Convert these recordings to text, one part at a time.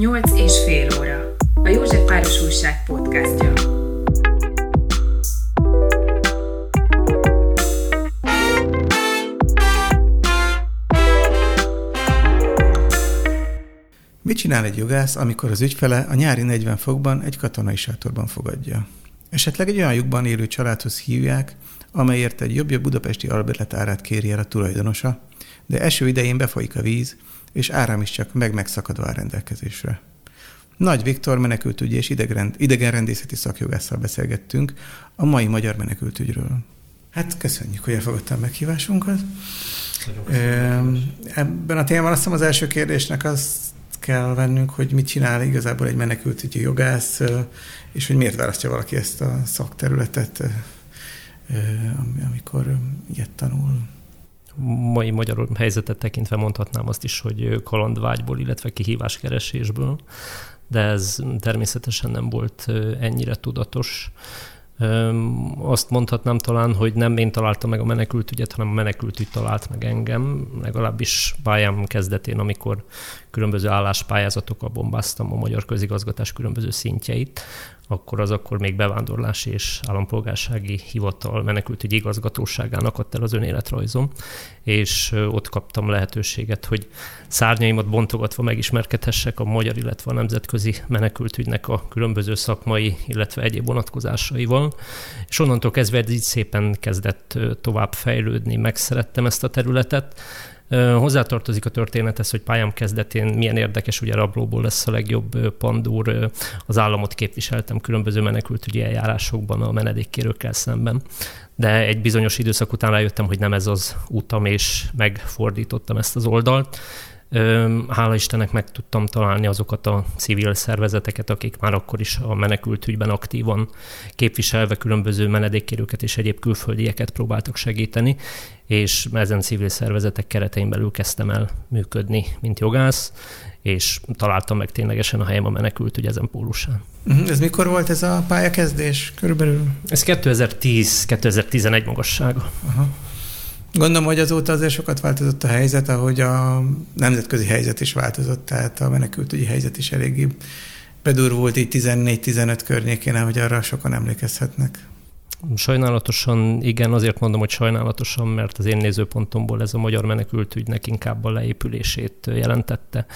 Nyolc és fél óra. A József Páros Újság podcastja. Mit csinál egy jogász, amikor az ügyfele a nyári 40 fokban egy katonai sátorban fogadja? Esetleg egy olyan lyukban élő családhoz hívják, amelyért egy jobb budapesti albérlet árát kéri el a tulajdonosa, de eső idején befolyik a víz, és áram is csak meg-megszakadva a rendelkezésre. Nagy Viktor menekültügyi és idegrend, idegenrendészeti szakjogásszal beszélgettünk a mai magyar menekültügyről. Hát köszönjük, hogy elfogadtam meghívásunkat. Ebben a témában azt hiszem az első kérdésnek azt kell vennünk, hogy mit csinál igazából egy menekültügyi jogász, és hogy miért választja valaki ezt a szakterületet, amikor ilyet tanul mai magyar helyzetet tekintve mondhatnám azt is, hogy kalandvágyból, illetve kihíváskeresésből, de ez természetesen nem volt ennyire tudatos. Azt mondhatnám talán, hogy nem én találtam meg a menekültügyet, hanem a menekültügy talált meg engem, legalábbis pályám kezdetén, amikor különböző álláspályázatokkal bombáztam a magyar közigazgatás különböző szintjeit, akkor az akkor még bevándorlási és állampolgársági hivatal menekültügyi igazgatóságának adta el az önéletrajzom, és ott kaptam lehetőséget, hogy szárnyaimat bontogatva megismerkedhessek a magyar, illetve a nemzetközi menekültügynek a különböző szakmai, illetve egyéb vonatkozásaival, és onnantól kezdve ez így szépen kezdett tovább fejlődni, megszerettem ezt a területet, Hozzátartozik a történethez, hogy pályám kezdetén milyen érdekes, ugye rablóból lesz a legjobb pandúr. Az államot képviseltem különböző menekültügyi eljárásokban a menedékkérőkkel szemben. De egy bizonyos időszak után rájöttem, hogy nem ez az utam, és megfordítottam ezt az oldalt. Hála Istennek meg tudtam találni azokat a civil szervezeteket, akik már akkor is a menekültügyben aktívan képviselve különböző menedékkérőket és egyéb külföldieket próbáltak segíteni, és ezen civil szervezetek keretein belül kezdtem el működni, mint jogász, és találtam meg ténylegesen a helyem a menekültügy ezen pólusán. Mhm, ez mikor volt ez a pályakezdés körülbelül? Ez 2010-2011 magassága. Aha. Gondolom, hogy azóta azért sokat változott a helyzet, ahogy a nemzetközi helyzet is változott, tehát a menekültügyi helyzet is eléggé bedurvult így 14-15 környékén, ahogy arra sokan emlékezhetnek. Sajnálatosan, igen, azért mondom, hogy sajnálatosan, mert az én nézőpontomból ez a magyar menekültügynek inkább a leépülését jelentette.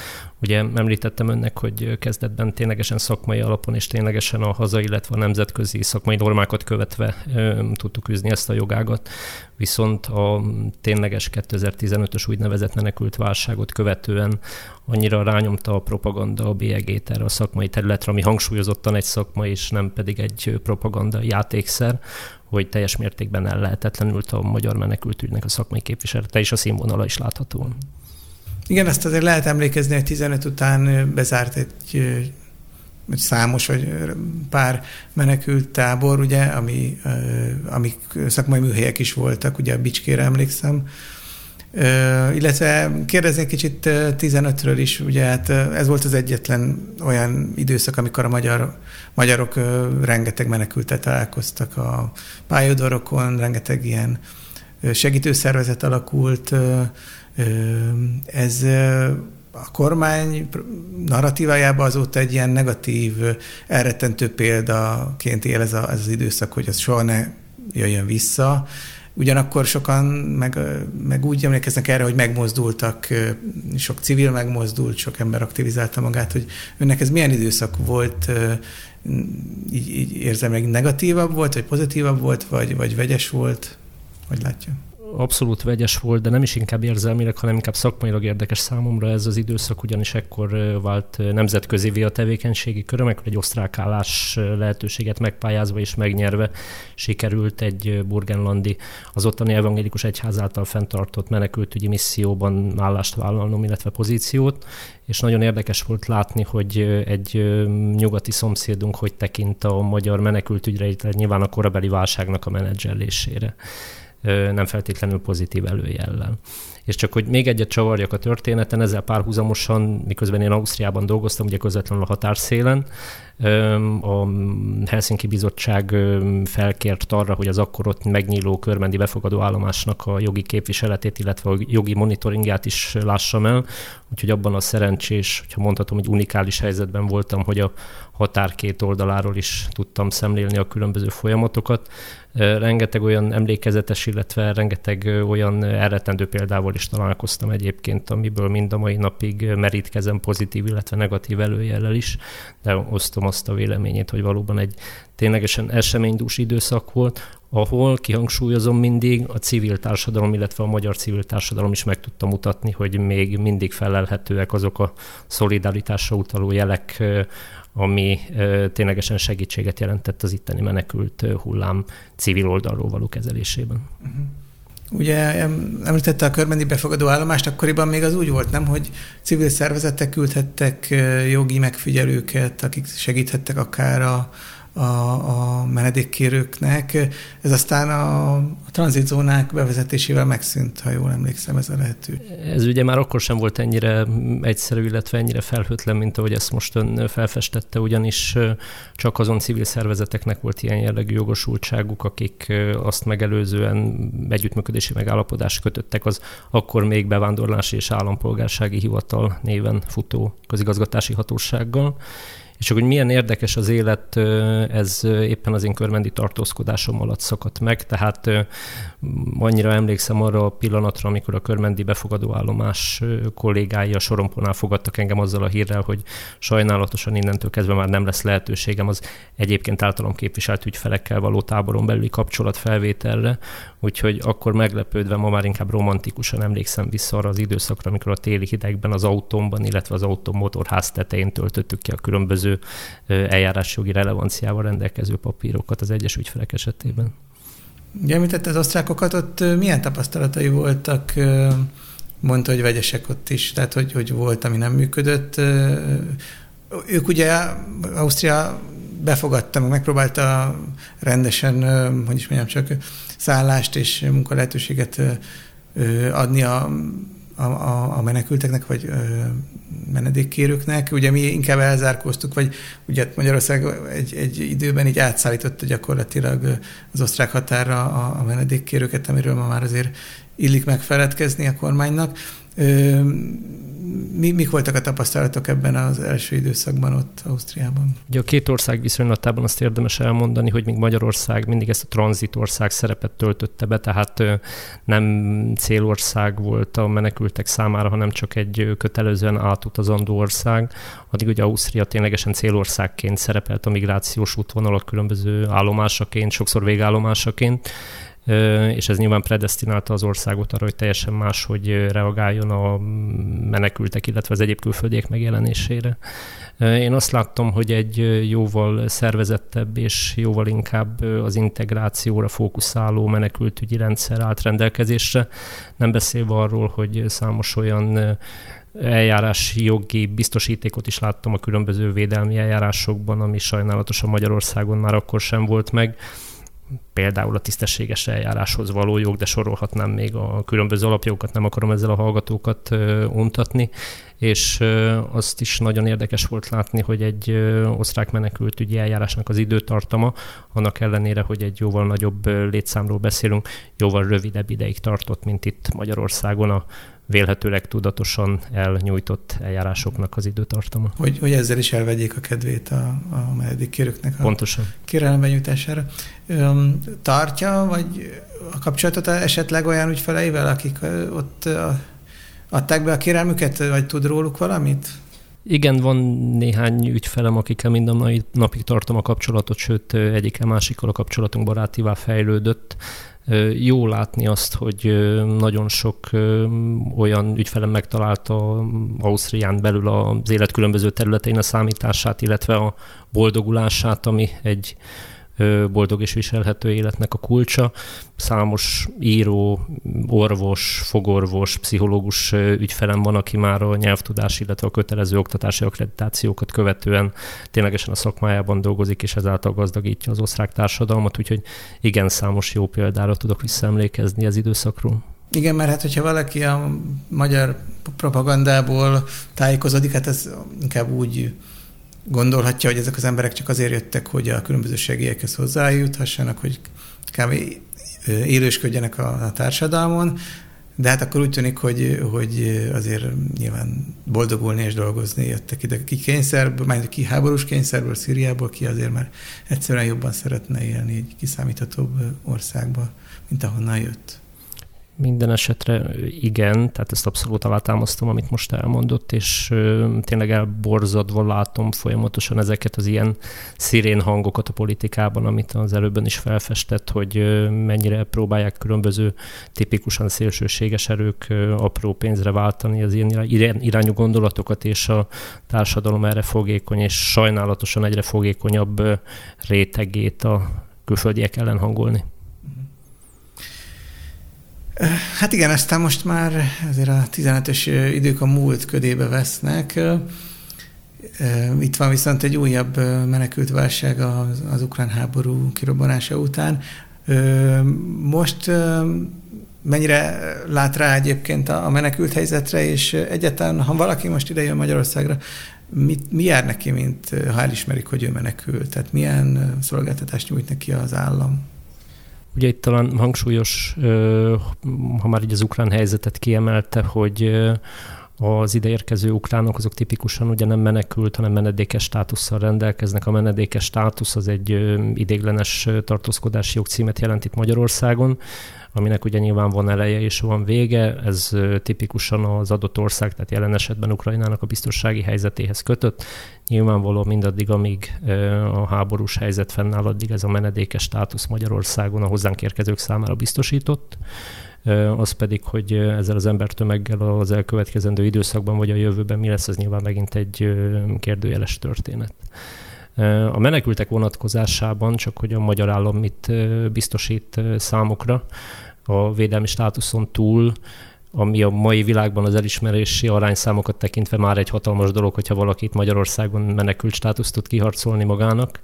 Ugye említettem önnek, hogy kezdetben ténylegesen szakmai alapon és ténylegesen a haza, illetve a nemzetközi szakmai normákat követve tudtuk űzni ezt a jogágat, viszont a tényleges 2015-ös úgynevezett menekült válságot követően annyira rányomta a propaganda a bélyegét erre a szakmai területre, ami hangsúlyozottan egy szakma, és nem pedig egy propaganda játékszer, hogy teljes mértékben ellehetetlenült a magyar menekültügynek a szakmai képviselete, és a színvonala is látható. Igen, azt azért lehet emlékezni, hogy 15 után bezárt egy számos vagy pár menekült tábor, ugye, ami, amik szakmai műhelyek is voltak, ugye a Bicskére emlékszem, illetve kérdeznék kicsit 15-ről is, ugye hát ez volt az egyetlen olyan időszak, amikor a magyar, magyarok rengeteg menekültet találkoztak a pályadorokon, rengeteg ilyen segítőszervezet alakult, ez a kormány narratívájában azóta egy ilyen negatív, elrettentő példaként él ez, a, ez az időszak, hogy az soha ne jöjjön vissza. Ugyanakkor sokan meg, meg úgy emlékeznek erre, hogy megmozdultak, sok civil megmozdult, sok ember aktivizálta magát, hogy önnek ez milyen időszak volt, így, így érzem, meg negatívabb volt, vagy pozitívabb volt, vagy, vagy vegyes volt? Hogy látja? Abszolút vegyes volt, de nem is inkább érzelmileg, hanem inkább szakmailag érdekes számomra ez az időszak, ugyanis ekkor vált nemzetközi a tevékenységi köröm, ekkor egy osztrák állás lehetőséget megpályázva és megnyerve sikerült egy burgenlandi, az ottani evangélikus egyház által fenntartott menekültügyi misszióban állást vállalnom, illetve pozíciót, és nagyon érdekes volt látni, hogy egy nyugati szomszédunk hogy tekint a magyar menekültügyre, nyilván a korabeli válságnak a menedzselésére nem feltétlenül pozitív előjellel. És csak hogy még egyet csavarjak a történeten, ezzel párhuzamosan, miközben én Ausztriában dolgoztam, ugye közvetlenül a határszélen, A Helsinki Bizottság felkért arra, hogy az akkor ott megnyíló körmendi befogadó állomásnak a jogi képviseletét, illetve a jogi monitoringját is lássam el. Úgyhogy abban a szerencsés, hogyha mondhatom, hogy unikális helyzetben voltam, hogy a határ két oldaláról is tudtam szemlélni a különböző folyamatokat. Rengeteg olyan emlékezetes, illetve rengeteg olyan elretendő példával is találkoztam egyébként, amiből mind a mai napig merítkezem pozitív, illetve negatív előjellel is, de osztom azt a véleményét, hogy valóban egy ténylegesen eseménydús időszak volt, ahol kihangsúlyozom mindig a civil társadalom, illetve a magyar civil társadalom is meg tudta mutatni, hogy még mindig felelhetőek azok a szolidaritásra utaló jelek, ami ténylegesen segítséget jelentett az itteni menekült hullám civil oldalról való kezelésében. Uh-huh. Ugye említette a körmendi befogadó állomást, akkoriban még az úgy volt, nem, hogy civil szervezetek küldhettek jogi megfigyelőket, akik segíthettek akár a, a, a menedékkérőknek. Ez aztán a, a tranzitzónák bevezetésével megszűnt, ha jól emlékszem, ez a lehető. Ez ugye már akkor sem volt ennyire egyszerű, illetve ennyire felhőtlen, mint ahogy ezt most ön felfestette, ugyanis csak azon civil szervezeteknek volt ilyen jellegű jogosultságuk, akik azt megelőzően együttműködési megállapodást kötöttek az akkor még bevándorlási és állampolgársági hivatal néven futó közigazgatási hatósággal és csak hogy milyen érdekes az élet, ez éppen az én körmendi tartózkodásom alatt szakadt meg, tehát annyira emlékszem arra a pillanatra, amikor a körmendi befogadó állomás kollégái a soromponál fogadtak engem azzal a hírrel, hogy sajnálatosan innentől kezdve már nem lesz lehetőségem az egyébként általam képviselt ügyfelekkel való táboron belüli kapcsolatfelvételre, úgyhogy akkor meglepődve ma már inkább romantikusan emlékszem vissza arra az időszakra, amikor a téli hidegben az autómban, illetve az autóm motorház tetején töltöttük ki a különböző eljárásjogi relevanciával rendelkező papírokat az egyes ügyfelek esetében. Ugye említette az osztrákokat, ott milyen tapasztalatai voltak? Mondta, hogy vegyesek ott is, tehát hogy, hogy volt, ami nem működött. Ők ugye, Ausztria befogadta, meg megpróbálta rendesen, hogy is mondjam, csak szállást és munkalehetőséget adni a, a, a menekülteknek, vagy menedékkérőknek. Ugye mi inkább elzárkóztuk, vagy ugye Magyarország egy, egy időben így átszállította gyakorlatilag az osztrák határra a, a menedékkérőket, amiről ma már azért illik megfeledkezni a kormánynak. Mi, mik voltak a tapasztalatok ebben az első időszakban ott Ausztriában? Ugye a két ország viszonylatában azt érdemes elmondani, hogy még Magyarország mindig ezt a tranzitország szerepet töltötte be, tehát nem célország volt a menekültek számára, hanem csak egy kötelezően átutazandó ország. Addig ugye Ausztria ténylegesen célországként szerepelt a migrációs útvonalak különböző állomásaként, sokszor végállomásaként és ez nyilván predestinálta az országot arra, hogy teljesen más, hogy reagáljon a menekültek, illetve az egyéb külföldiek megjelenésére. Én azt láttam, hogy egy jóval szervezettebb és jóval inkább az integrációra fókuszáló menekültügyi rendszer állt rendelkezésre, nem beszélve arról, hogy számos olyan eljárási jogi biztosítékot is láttam a különböző védelmi eljárásokban, ami sajnálatosan Magyarországon már akkor sem volt meg például a tisztességes eljáráshoz való jog, de sorolhatnám még a különböző alapjogokat, nem akarom ezzel a hallgatókat untatni, és azt is nagyon érdekes volt látni, hogy egy osztrák menekültügyi eljárásnak az időtartama, annak ellenére, hogy egy jóval nagyobb létszámról beszélünk, jóval rövidebb ideig tartott, mint itt Magyarországon a vélhetőleg tudatosan elnyújtott eljárásoknak az időtartama. Hogy, hogy ezzel is elvegyék a kedvét a, a menedékkérőknek a Pontosan. kérelem benyújtására. Tartja, vagy a kapcsolatot esetleg olyan ügyfeleivel, akik ott adták be a kérelmüket, vagy tud róluk valamit? Igen, van néhány ügyfelem, akikkel minden napig tartom a kapcsolatot, sőt egyikkel másikkal a kapcsolatunk barátívá fejlődött. Jó látni azt, hogy nagyon sok olyan ügyfelem megtalálta Ausztrián belül az élet különböző területein a számítását, illetve a boldogulását, ami egy boldog és viselhető életnek a kulcsa. Számos író, orvos, fogorvos, pszichológus ügyfelem van, aki már a nyelvtudás, illetve a kötelező oktatási akkreditációkat követően ténylegesen a szakmájában dolgozik, és ezáltal gazdagítja az osztrák társadalmat, úgyhogy igen, számos jó példára tudok visszaemlékezni az időszakról. Igen, mert hát hogyha valaki a magyar propagandából tájékozódik, hát ez inkább úgy gondolhatja, hogy ezek az emberek csak azért jöttek, hogy a különböző segélyekhez hozzájuthassanak, hogy kb. élősködjenek a, a társadalmon, de hát akkor úgy tűnik, hogy, hogy azért nyilván boldogulni és dolgozni jöttek ide ki kényszerből, majd ki háborús kényszerből, Szíriából, ki azért már egyszerűen jobban szeretne élni egy kiszámíthatóbb országba, mint ahonnan jött. Minden esetre igen, tehát ezt abszolút alátámasztom, amit most elmondott, és tényleg elborzadva látom folyamatosan ezeket az ilyen szirén hangokat a politikában, amit az előbben is felfestett, hogy mennyire próbálják különböző tipikusan szélsőséges erők apró pénzre váltani az ilyen irányú gondolatokat, és a társadalom erre fogékony, és sajnálatosan egyre fogékonyabb rétegét a külföldiek ellen hangolni. Hát igen, aztán most már azért a 15-ös idők a múlt ködébe vesznek. Itt van viszont egy újabb menekült válság az, az ukrán háború kirobbanása után. Most mennyire lát rá egyébként a menekült helyzetre, és egyáltalán, ha valaki most ide jön Magyarországra, mit, mi jár neki, mint ha elismerik, hogy ő menekült? Tehát milyen szolgáltatást nyújt neki az állam? Ugye itt talán hangsúlyos, ha már így az ukrán helyzetet kiemelte, hogy az ideérkező ukránok azok tipikusan ugye nem menekült, hanem menedékes státusszal rendelkeznek. A menedékes státusz az egy idéglenes tartózkodási jogcímet jelent itt Magyarországon, aminek ugye nyilván van eleje és van vége, ez tipikusan az adott ország, tehát jelen esetben Ukrajnának a biztonsági helyzetéhez kötött. Nyilvánvaló mindaddig, amíg a háborús helyzet fennáll, addig ez a menedékes státusz Magyarországon a hozzánk érkezők számára biztosított az pedig, hogy ezzel az embertömeggel az elkövetkezendő időszakban vagy a jövőben mi lesz, az nyilván megint egy kérdőjeles történet. A menekültek vonatkozásában, csak hogy a magyar állam mit biztosít számukra, a védelmi státuszon túl, ami a mai világban az elismerési arányszámokat tekintve már egy hatalmas dolog, hogyha valaki itt Magyarországon menekült státuszt tud kiharcolni magának.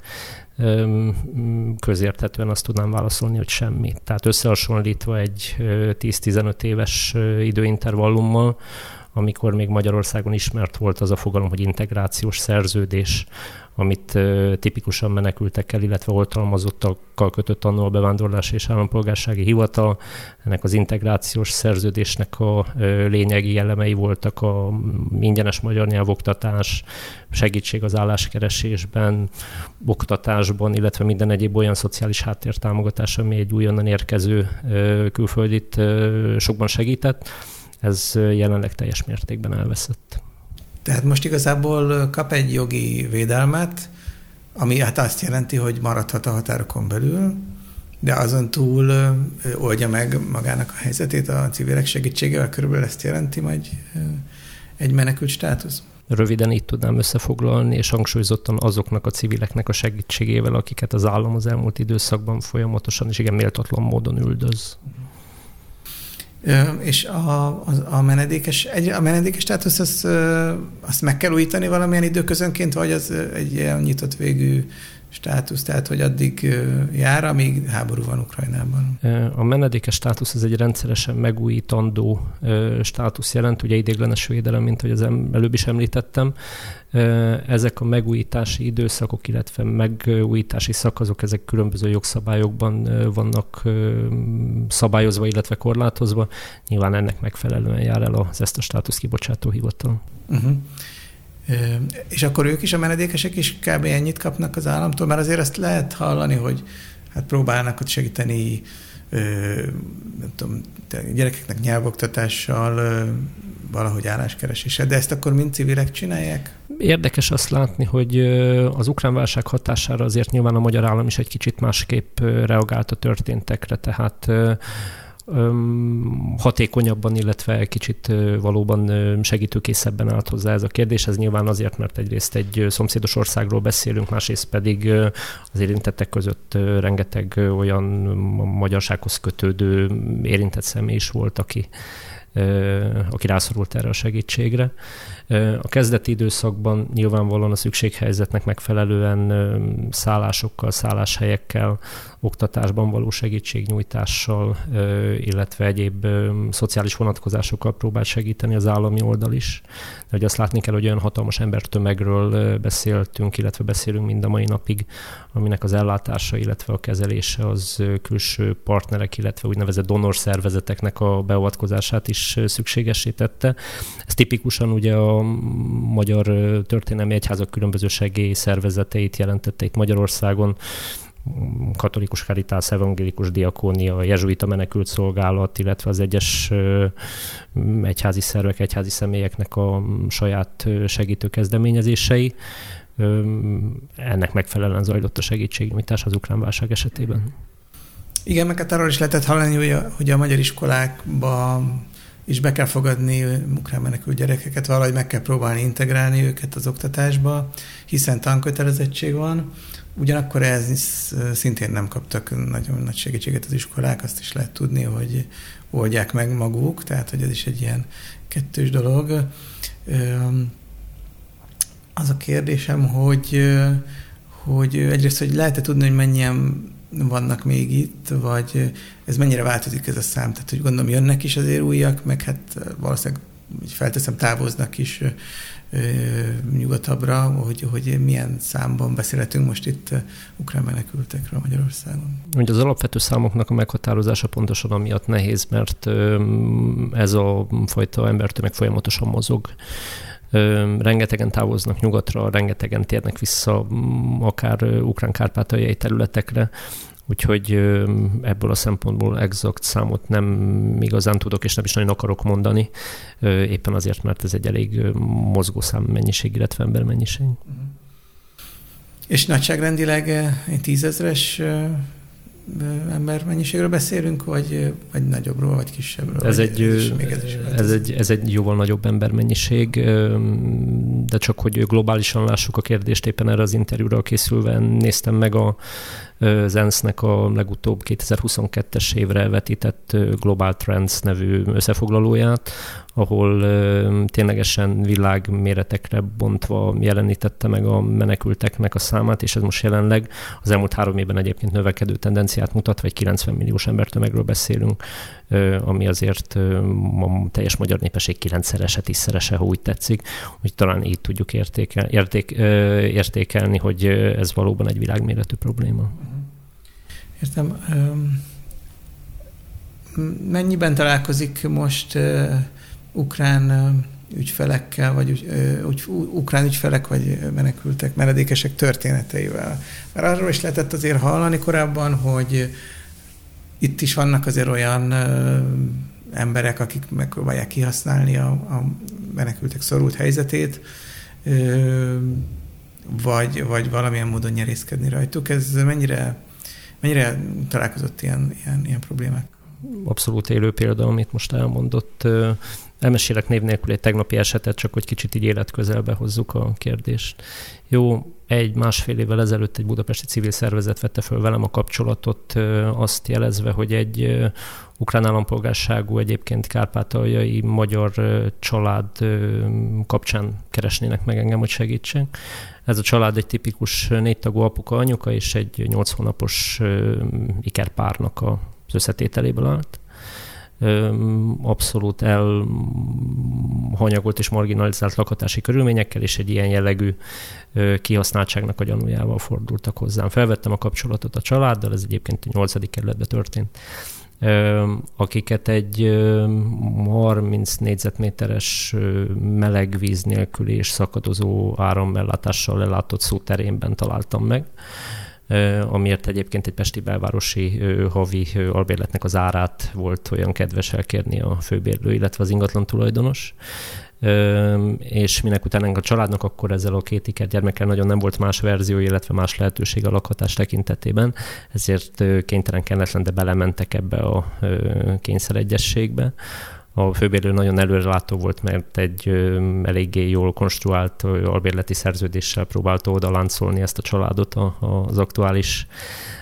Közérthetően azt tudnám válaszolni, hogy semmi. Tehát összehasonlítva egy 10-15 éves időintervallummal, amikor még Magyarországon ismert volt az a fogalom, hogy integrációs szerződés, amit tipikusan menekültekkel, illetve oltalmazottakkal kötött annó a bevándorlási és állampolgársági hivatal. Ennek az integrációs szerződésnek a lényegi elemei voltak a ingyenes magyar nyelvoktatás, segítség az álláskeresésben, oktatásban, illetve minden egyéb olyan szociális háttértámogatás, ami egy újonnan érkező külföldit sokban segített. Ez jelenleg teljes mértékben elveszett. Tehát most igazából kap egy jogi védelmet, ami hát azt jelenti, hogy maradhat a határokon belül, de azon túl oldja meg magának a helyzetét a civilek segítségével, körülbelül ezt jelenti majd egy menekült státusz. Röviden így tudnám összefoglalni, és hangsúlyozottan azoknak a civileknek a segítségével, akiket az állam az elmúlt időszakban folyamatosan és igen méltatlan módon üldöz. És a, a, a menedékes, egy, a menedékes státusz, azt, azt meg kell újítani valamilyen időközönként, vagy az egy ilyen nyitott végű státusz, tehát hogy addig jár, amíg háború van Ukrajnában. A menedékes státusz az egy rendszeresen megújítandó státusz jelent, ugye idéglenes védelem, mint hogy az előbb is említettem. Ezek a megújítási időszakok, illetve megújítási szakaszok, ezek különböző jogszabályokban vannak szabályozva, illetve korlátozva. Nyilván ennek megfelelően jár el az ezt a státusz kibocsátó hivatal. Uh-huh. És akkor ők is, a menedékesek is kb. ennyit kapnak az államtól, mert azért azt lehet hallani, hogy hát próbálnak ott segíteni nem tudom, gyerekeknek nyelvoktatással, valahogy álláskereséssel, de ezt akkor mind civilek csinálják? Érdekes azt látni, hogy az ukrán válság hatására azért nyilván a magyar állam is egy kicsit másképp reagált a történtekre, tehát hatékonyabban, illetve kicsit valóban segítőkészebben állt hozzá ez a kérdés. Ez nyilván azért, mert egyrészt egy szomszédos országról beszélünk, másrészt pedig az érintettek között rengeteg olyan magyarsághoz kötődő érintett személy is volt, aki aki rászorult erre a segítségre. A kezdeti időszakban nyilvánvalóan a szükséghelyzetnek megfelelően szállásokkal, szálláshelyekkel, oktatásban való segítségnyújtással, illetve egyéb szociális vonatkozásokkal próbál segíteni az állami oldal is. De hogy azt látni kell, hogy olyan hatalmas embertömegről beszéltünk, illetve beszélünk mind a mai napig, aminek az ellátása, illetve a kezelése az külső partnerek, illetve úgynevezett donor szervezeteknek a beavatkozását is szükségesítette. Ez tipikusan ugye a magyar történelmi egyházak különböző segély szervezeteit jelentette itt Magyarországon, katolikus Caritas, evangélikus diakónia, jezsuita menekült szolgálat, illetve az egyes egyházi szervek, egyházi személyeknek a saját segítő kezdeményezései. Ennek megfelelően zajlott a segítségnyújtás az ukrán válság esetében. Igen, meg hát arról is lehetett hallani, hogy a, hogy a magyar iskolákba is be kell fogadni ukrán menekült gyerekeket, valahogy meg kell próbálni integrálni őket az oktatásba, hiszen tankötelezettség van. Ugyanakkor ez szintén nem kaptak nagyon nagy segítséget az iskolák, azt is lehet tudni, hogy oldják meg maguk, tehát hogy ez is egy ilyen kettős dolog. Az a kérdésem, hogy, hogy egyrészt, hogy lehet-e tudni, hogy mennyien vannak még itt, vagy ez mennyire változik ez a szám? Tehát, hogy gondolom, jönnek is azért újak, meg hát valószínűleg felteszem, távoznak is nyugatabbra, hogy, hogy milyen számban beszélhetünk most itt ukrán menekültekről Magyarországon. Ugye az alapvető számoknak a meghatározása pontosan amiatt nehéz, mert ez a fajta embertömeg folyamatosan mozog. Rengetegen távoznak nyugatra, rengetegen térnek vissza akár ukrán kárpátaljai területekre, úgyhogy ebből a szempontból exakt számot nem igazán tudok, és nem is nagyon akarok mondani, éppen azért, mert ez egy elég mozgó szám mennyiség, illetve ember mennyiség. És nagyságrendileg tízezres ember mennyiségről beszélünk, vagy, vagy nagyobbról, vagy kisebbről? Ez, vagy egy, ez, is, ez, is ez, egy, ez egy jóval nagyobb embermennyiség, de csak hogy globálisan lássuk a kérdést, éppen erre az interjúra készülve néztem meg a az a legutóbb 2022-es évre vetített Global Trends nevű összefoglalóját, ahol ténylegesen világméretekre bontva jelenítette meg a menekülteknek a számát, és ez most jelenleg az elmúlt három évben egyébként növekedő tendenciát mutat, vagy 90 milliós embertömegről beszélünk, ami azért a teljes magyar népesség kilencszerese, tízszerese, ha úgy tetszik, hogy talán így tudjuk értékel, érték, értékelni, hogy ez valóban egy világméretű probléma. Értem. Mennyiben találkozik most ukrán ügyfelekkel, vagy ügy, ukrán ügyfelek, vagy menekültek, menedékesek történeteivel? Mert arról is lehetett azért hallani korábban, hogy itt is vannak azért olyan emberek, akik megpróbálják kihasználni a, a menekültek szorult helyzetét, vagy, vagy valamilyen módon nyerészkedni rajtuk. Ez mennyire Mennyire találkozott ilyen, ilyen, ilyen problémák? Abszolút élő példa, amit most elmondott. Elmesélek név nélkül egy tegnapi esetet, csak hogy kicsit így életközelbe hozzuk a kérdést. Jó, egy másfél évvel ezelőtt egy budapesti civil szervezet vette föl velem a kapcsolatot, azt jelezve, hogy egy ukrán állampolgárságú egyébként kárpátaljai magyar család kapcsán keresnének meg engem, hogy segítsek. Ez a család egy tipikus négytagú apuka, anyuka és egy nyolc hónapos ikerpárnak az összetételéből állt abszolút elhanyagolt és marginalizált lakhatási körülményekkel, és egy ilyen jellegű kihasználtságnak a gyanújával fordultak hozzám. Felvettem a kapcsolatot a családdal, ez egyébként a nyolcadik kerületben történt, akiket egy 30 négyzetméteres meleg víz nélkül és szakadozó áramellátással ellátott szóterénben találtam meg amiért egyébként egy pesti belvárosi havi albérletnek az árát volt olyan kedves elkérni a főbérlő, illetve az ingatlan tulajdonos és minek utána a családnak akkor ezzel a két iker gyermekkel nagyon nem volt más verzió, illetve más lehetőség a lakhatás tekintetében, ezért kénytelen kelletlen, de belementek ebbe a kényszeregyességbe. A főbérlő nagyon előrelátó volt, mert egy eléggé jól konstruált albérleti szerződéssel próbálta oda láncolni ezt a családot az aktuális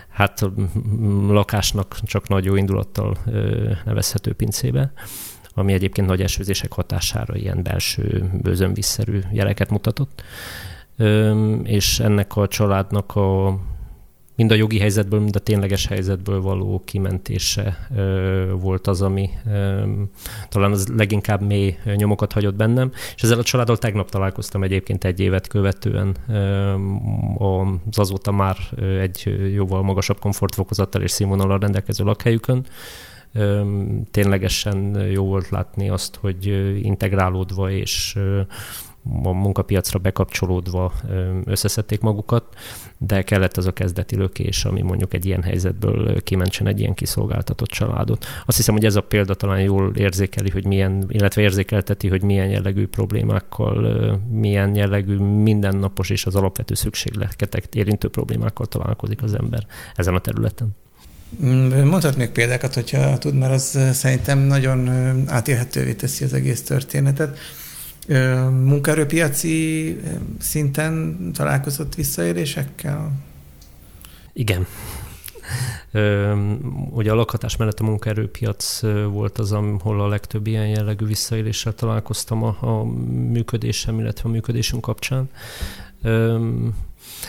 hát lakásnak csak nagy jó indulattal nevezhető pincébe ami egyébként nagy esőzések hatására ilyen belső bőzönvízszerű jeleket mutatott. És ennek a családnak a mind a jogi helyzetből, mind a tényleges helyzetből való kimentése volt az, ami talán az leginkább mély nyomokat hagyott bennem, és ezzel a családdal tegnap találkoztam egyébként egy évet követően az azóta már egy jóval magasabb komfortfokozattal és színvonalal rendelkező lakhelyükön, ténylegesen jó volt látni azt, hogy integrálódva és a munkapiacra bekapcsolódva összeszedték magukat, de kellett az a kezdeti lökés, ami mondjuk egy ilyen helyzetből kimentsen egy ilyen kiszolgáltatott családot. Azt hiszem, hogy ez a példa talán jól érzékeli, hogy milyen, illetve érzékelteti, hogy milyen jellegű problémákkal, milyen jellegű mindennapos és az alapvető szükségleteket érintő problémákkal találkozik az ember ezen a területen. Mm, mondhatnék példákat, hogyha tud, mert az szerintem nagyon átélhetővé teszi az egész történetet. Munkaerőpiaci szinten találkozott visszaélésekkel? Igen. Ugye a lakhatás mellett a munkaerőpiac volt az, ahol a legtöbb ilyen jellegű visszaéléssel találkoztam a, a működésem, illetve a működésünk kapcsán.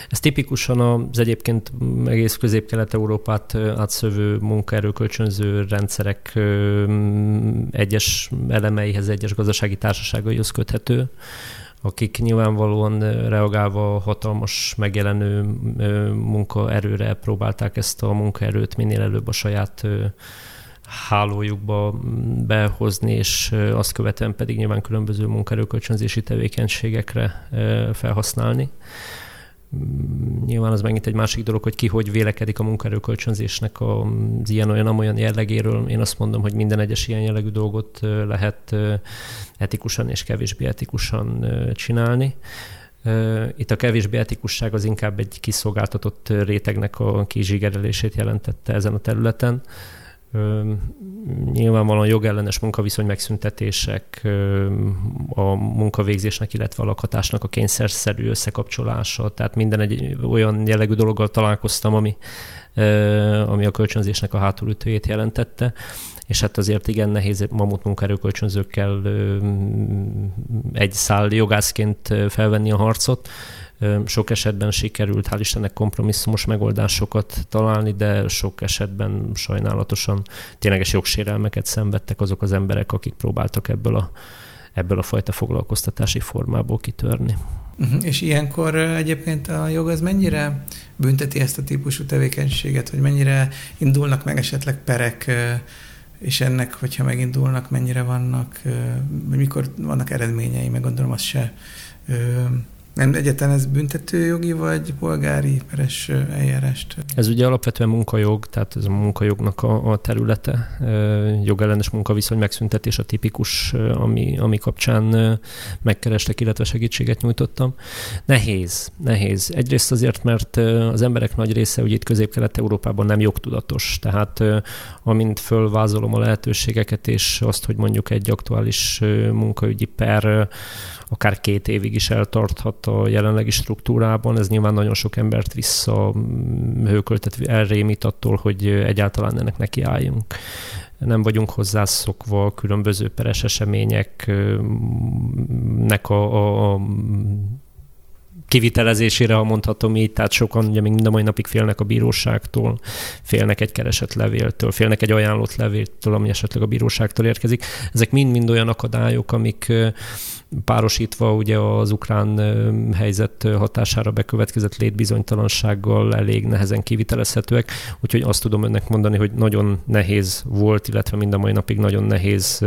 Ez tipikusan az egyébként egész közép-kelet-európát átszövő munkaerőkölcsönző rendszerek egyes elemeihez, egyes gazdasági társaságaihoz köthető akik nyilvánvalóan reagálva a hatalmas megjelenő munkaerőre próbálták ezt a munkaerőt minél előbb a saját hálójukba behozni, és azt követően pedig nyilván különböző munkaerőkölcsönzési tevékenységekre felhasználni. Mm, nyilván az megint egy másik dolog, hogy ki hogy vélekedik a munkaerőkölcsönzésnek az ilyen-olyan-amolyan jellegéről. Én azt mondom, hogy minden egyes ilyen jellegű dolgot lehet etikusan és kevésbé etikusan csinálni. Itt a kevésbé etikusság az inkább egy kiszolgáltatott rétegnek a kizsigerelését jelentette ezen a területen nyilvánvalóan jogellenes munkaviszony megszüntetések, a munkavégzésnek, illetve a lakhatásnak a kényszerszerű összekapcsolása, tehát minden egy olyan jellegű dologgal találkoztam, ami, ami a kölcsönzésnek a hátulütőjét jelentette, és hát azért igen nehéz mamut munkaerőkölcsönzőkkel egy szál jogászként felvenni a harcot, sok esetben sikerült, hál' Istennek kompromisszumos megoldásokat találni, de sok esetben sajnálatosan tényleges jogsérelmeket szenvedtek azok az emberek, akik próbáltak ebből a, ebből a fajta foglalkoztatási formából kitörni. Uh-huh. És ilyenkor egyébként a jog az mennyire bünteti ezt a típusú tevékenységet, hogy mennyire indulnak meg esetleg perek, és ennek, hogyha megindulnak, mennyire vannak, mikor vannak eredményei, meg gondolom az se nem egyetlen ez büntetőjogi vagy polgári peres eljárást? Ez ugye alapvetően munkajog, tehát ez a munkajognak a, a területe. Jogellenes munkaviszony megszüntetés a tipikus, ami, ami kapcsán megkerestek, illetve segítséget nyújtottam. Nehéz, nehéz. Egyrészt azért, mert az emberek nagy része ugye itt közép-kelet-európában nem jogtudatos. Tehát amint fölvázolom a lehetőségeket, és azt, hogy mondjuk egy aktuális munkaügyi per akár két évig is eltarthat a jelenlegi struktúrában. Ez nyilván nagyon sok embert vissza hőköltet, elrémít attól, hogy egyáltalán ennek nekiálljunk nem vagyunk hozzászokva különböző peres eseményeknek a, a, a kivitelezésére, ha mondhatom így, tehát sokan ugye még mind a mai napig félnek a bíróságtól, félnek egy keresett levéltől, félnek egy ajánlott levéltől, ami esetleg a bíróságtól érkezik. Ezek mind-mind olyan akadályok, amik párosítva ugye az ukrán helyzet hatására bekövetkezett létbizonytalansággal elég nehezen kivitelezhetőek, úgyhogy azt tudom önnek mondani, hogy nagyon nehéz volt, illetve mind a mai napig nagyon nehéz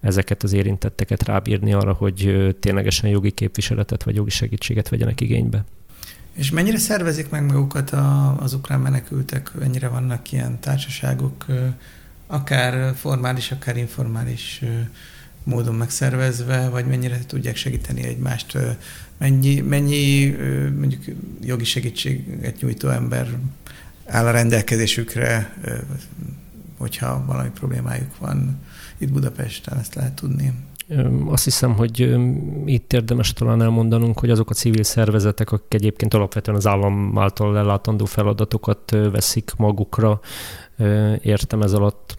ezeket az érintetteket rábírni arra, hogy ténylegesen jogi képviseletet vagy jogi segítséget vegyenek igénybe. És mennyire szervezik meg magukat a, az ukrán menekültek, mennyire vannak ilyen társaságok, akár formális, akár informális módon megszervezve, vagy mennyire tudják segíteni egymást, mennyi, mennyi mondjuk jogi segítséget nyújtó ember áll a rendelkezésükre, hogyha valami problémájuk van itt Budapesten, ezt lehet tudni. Azt hiszem, hogy itt érdemes talán elmondanunk, hogy azok a civil szervezetek, akik egyébként alapvetően az állam által ellátandó feladatokat veszik magukra, értem ez alatt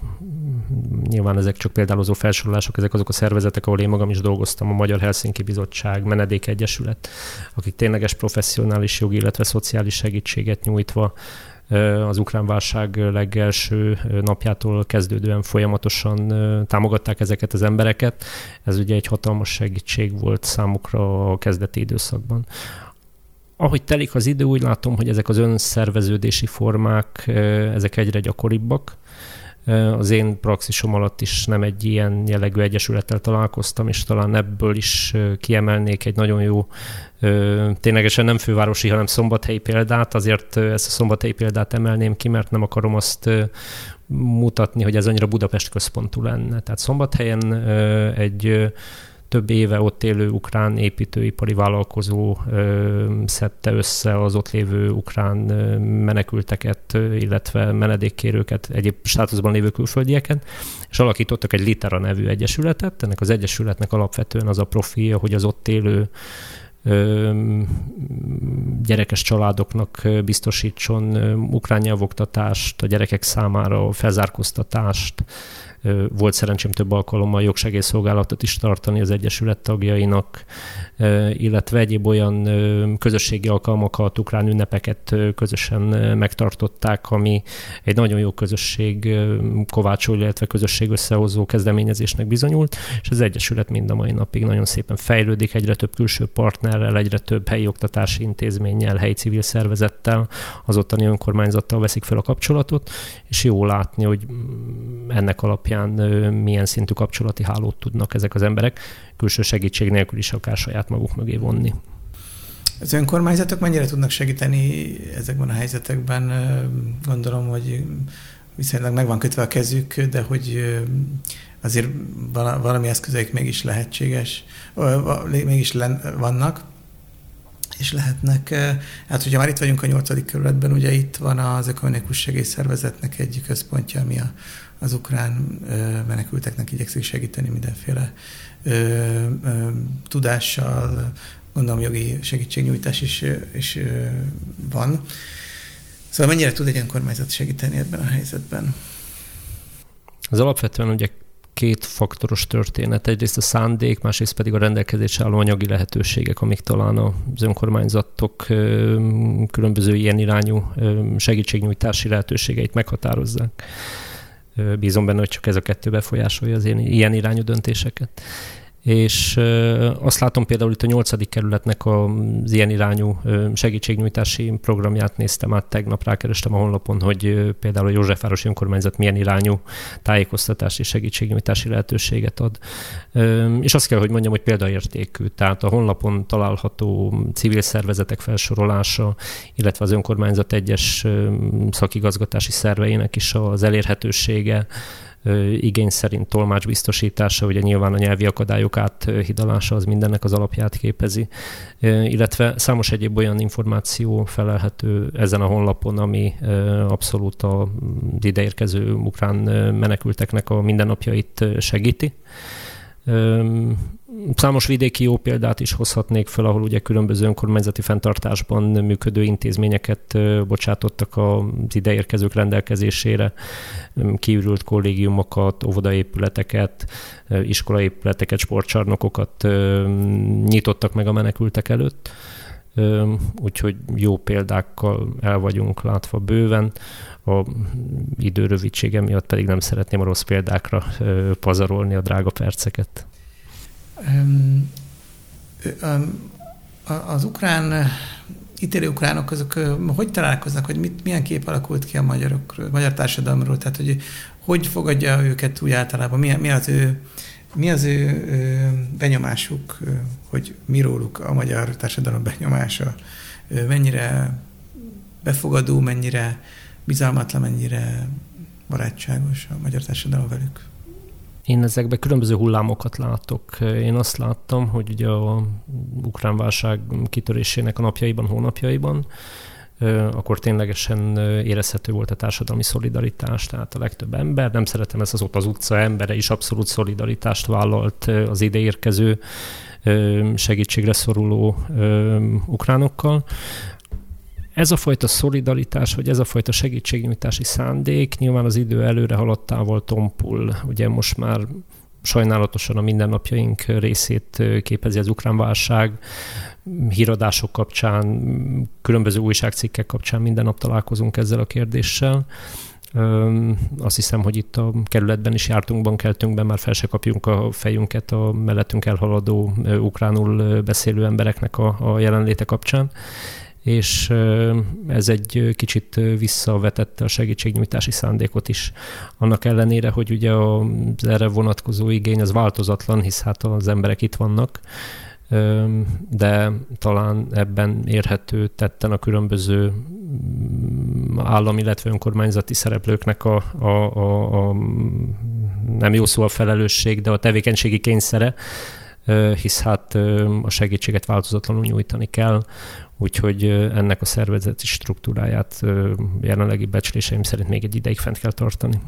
nyilván ezek csak példálozó felsorolások, ezek azok a szervezetek, ahol én magam is dolgoztam, a Magyar Helsinki Bizottság, Menedék Egyesület, akik tényleges professzionális jogi, illetve szociális segítséget nyújtva az ukrán válság legelső napjától kezdődően folyamatosan támogatták ezeket az embereket. Ez ugye egy hatalmas segítség volt számukra a kezdeti időszakban. Ahogy telik az idő, úgy látom, hogy ezek az önszerveződési formák, ezek egyre gyakoribbak. Az én praxisom alatt is nem egy ilyen jellegű egyesülettel találkoztam, és talán ebből is kiemelnék egy nagyon jó, ténylegesen nem fővárosi, hanem szombathelyi példát. Azért ezt a szombathelyi példát emelném ki, mert nem akarom azt mutatni, hogy ez annyira Budapest központú lenne. Tehát szombathelyen egy több éve ott élő ukrán építőipari vállalkozó szedte össze az ott lévő ukrán menekülteket, illetve menedékkérőket, egyéb státuszban lévő külföldieket, és alakítottak egy Litera nevű egyesületet. Ennek az egyesületnek alapvetően az a profilja, hogy az ott élő gyerekes családoknak biztosítson ukrán nyelvoktatást, a gyerekek számára felzárkóztatást, volt szerencsém több alkalommal jogsegélyszolgálatot is tartani az Egyesület tagjainak, illetve egyéb olyan közösségi alkalmakat, ukrán ünnepeket közösen megtartották, ami egy nagyon jó közösség kovácsoló, illetve közösség összehozó kezdeményezésnek bizonyult, és az Egyesület mind a mai napig nagyon szépen fejlődik, egyre több külső partnerrel, egyre több helyi oktatási intézménnyel, helyi civil szervezettel, az ottani önkormányzattal veszik fel a kapcsolatot, és jó látni, hogy ennek alapján milyen szintű kapcsolati hálót tudnak ezek az emberek külső segítség nélkül is akár saját maguk mögé vonni. Az önkormányzatok mennyire tudnak segíteni ezekben a helyzetekben? Gondolom, hogy viszonylag meg van kötve a kezük, de hogy azért valami eszközeik mégis lehetséges, mégis vannak, és lehetnek. Hát, hogyha már itt vagyunk a nyolcadik kerületben, ugye itt van az Ökumenikus Segélyszervezetnek egy központja, ami a, az ukrán menekülteknek igyekszik segíteni mindenféle ö, ö, tudással, gondolom jogi segítségnyújtás is, is van. Szóval mennyire tud egy önkormányzat segíteni ebben a helyzetben? Az alapvetően ugye két faktoros történet. Egyrészt a szándék, másrészt pedig a rendelkezésre álló anyagi lehetőségek, amik talán az önkormányzatok különböző ilyen irányú segítségnyújtási lehetőségeit meghatározzák. Bízom benne, hogy csak ez a kettő befolyásolja az ilyen irányú döntéseket és azt látom például itt a nyolcadik kerületnek az ilyen irányú segítségnyújtási programját néztem át, tegnap rákerestem a honlapon, hogy például a Józsefvárosi Önkormányzat milyen irányú tájékoztatási segítségnyújtási lehetőséget ad. És azt kell, hogy mondjam, hogy példaértékű. Tehát a honlapon található civil szervezetek felsorolása, illetve az önkormányzat egyes szakigazgatási szerveinek is az elérhetősége, igény szerint tolmács biztosítása, ugye nyilván a nyelvi akadályok áthidalása az mindennek az alapját képezi, illetve számos egyéb olyan információ felelhető ezen a honlapon, ami abszolút a ideérkező ukrán menekülteknek a mindennapjait segíti. Számos vidéki jó példát is hozhatnék fel, ahol ugye különböző önkormányzati fenntartásban működő intézményeket bocsátottak az ideérkezők rendelkezésére, kiürült kollégiumokat, óvodaépületeket, iskolaépületeket, sportcsarnokokat nyitottak meg a menekültek előtt úgyhogy jó példákkal el vagyunk látva bőven. A idő rövidsége miatt pedig nem szeretném a rossz példákra pazarolni a drága perceket. Az ukrán ítélő ukránok, azok hogy találkoznak, hogy mit, milyen kép alakult ki a magyarokról, magyar társadalomról, tehát hogy hogy fogadja őket úgy általában, mi, mi az ő mi az ő benyomásuk, hogy mi róluk a magyar társadalom benyomása, mennyire befogadó, mennyire bizalmatlan, mennyire barátságos a magyar társadalom velük? Én ezekben különböző hullámokat látok. Én azt láttam, hogy ugye a ukrán válság kitörésének a napjaiban, hónapjaiban, akkor ténylegesen érezhető volt a társadalmi szolidaritás, tehát a legtöbb ember, nem szeretem ezt az ott az utca embere is abszolút szolidaritást vállalt az ide érkező segítségre szoruló ukránokkal ez a fajta szolidaritás, vagy ez a fajta segítségnyújtási szándék nyilván az idő előre haladtával tompul. Ugye most már sajnálatosan a mindennapjaink részét képezi az ukrán válság, híradások kapcsán, különböző újságcikkek kapcsán minden nap találkozunk ezzel a kérdéssel. Azt hiszem, hogy itt a kerületben is jártunk, bankeltünkben, már fel se kapjunk a fejünket a mellettünk elhaladó ukránul beszélő embereknek a, a jelenléte kapcsán és ez egy kicsit visszavetette a segítségnyújtási szándékot is. Annak ellenére, hogy ugye az erre vonatkozó igény az változatlan, hisz hát az emberek itt vannak, de talán ebben érhető tetten a különböző mm, állami, illetve önkormányzati szereplőknek a, a, a, a nem jó szó a felelősség, de a tevékenységi kényszere, hisz hát a segítséget változatlanul nyújtani kell, úgyhogy ennek a szervezeti struktúráját jelenlegi becsléseim szerint még egy ideig fent kell tartani.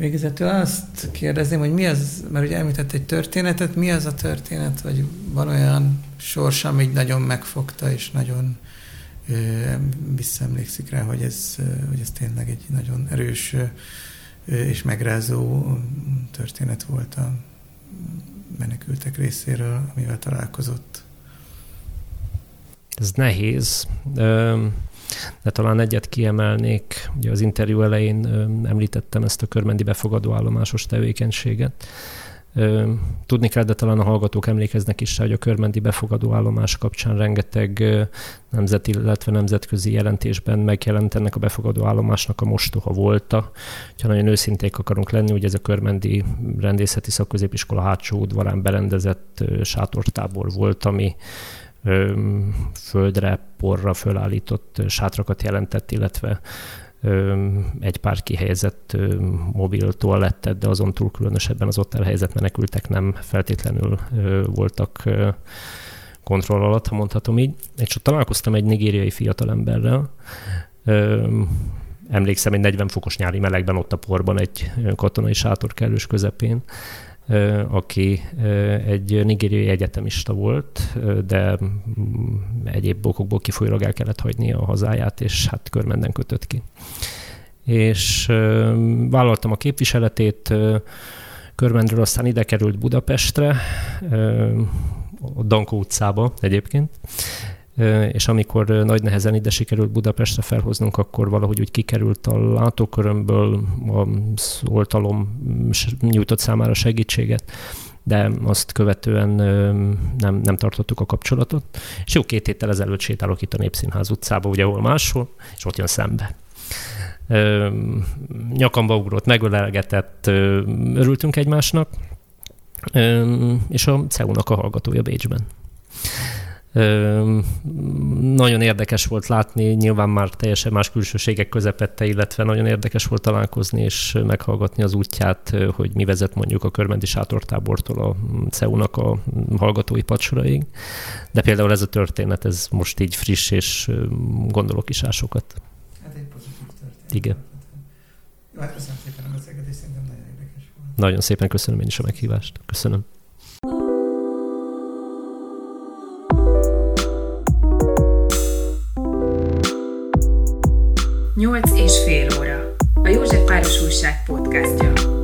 Végezetül azt kérdezném, hogy mi az, mert ugye említett egy történetet, mi az a történet, vagy van olyan sors, ami nagyon megfogta, és nagyon ö, visszaemlékszik rá, hogy ez, hogy ez tényleg egy nagyon erős ö, és megrázó történet volt a menekültek részéről, amivel találkozott. Ez nehéz, de talán egyet kiemelnék. Ugye az interjú elején említettem ezt a körmendi befogadó állomásos tevékenységet. Tudni kell, de talán a hallgatók emlékeznek is hogy a körmendi befogadó állomás kapcsán rengeteg nemzeti, illetve nemzetközi jelentésben megjelent ennek a befogadó állomásnak a mostoha volta. Ha nagyon őszinték akarunk lenni, hogy ez a körmendi rendészeti szakközépiskola hátsó udvarán berendezett sátortábor volt, ami földre, porra fölállított sátrakat jelentett, illetve egy pár kihelyezett mobil toalettet, de azon túl különösebben az ott elhelyezett menekültek nem feltétlenül voltak kontroll alatt, ha mondhatom így. És csak találkoztam egy nigériai fiatalemberrel, emlékszem, egy 40 fokos nyári melegben ott a porban egy katonai sátor kellős közepén, aki egy nigériai egyetemista volt, de mm, egyéb okokból kifolyólag el kellett hagyni a hazáját, és hát körmenden kötött ki. És vállaltam a képviseletét, Körmendről aztán ide került Budapestre, a Dankó utcába egyébként, és amikor nagy nehezen ide sikerült Budapestre felhoznunk, akkor valahogy úgy kikerült a látókörömből, a oltalom nyújtott számára segítséget, de azt követően nem, nem tartottuk a kapcsolatot. És jó két héttel ezelőtt sétálok itt a Népszínház utcába, ugye hol máshol, és ott jön szembe. Nyakamba ugrott, megölelgetett, örültünk egymásnak, és a CEU-nak a hallgatója Bécsben. Nagyon érdekes volt látni, nyilván már teljesen más külsőségek közepette, illetve nagyon érdekes volt találkozni és meghallgatni az útját, hogy mi vezet mondjuk a körmendi sátortábortól a CEU-nak a hallgatói pacsoraig. De például ez a történet, ez most így friss, és gondolok is ásokat. Hát egy pozitív történet. Igen. Jó, hát köszönöm szépen a beszélgetést, szerintem nagyon érdekes volt. Nagyon szépen köszönöm én is a meghívást. Köszönöm. Nyolc és fél óra. A József Páros Újság podcastja.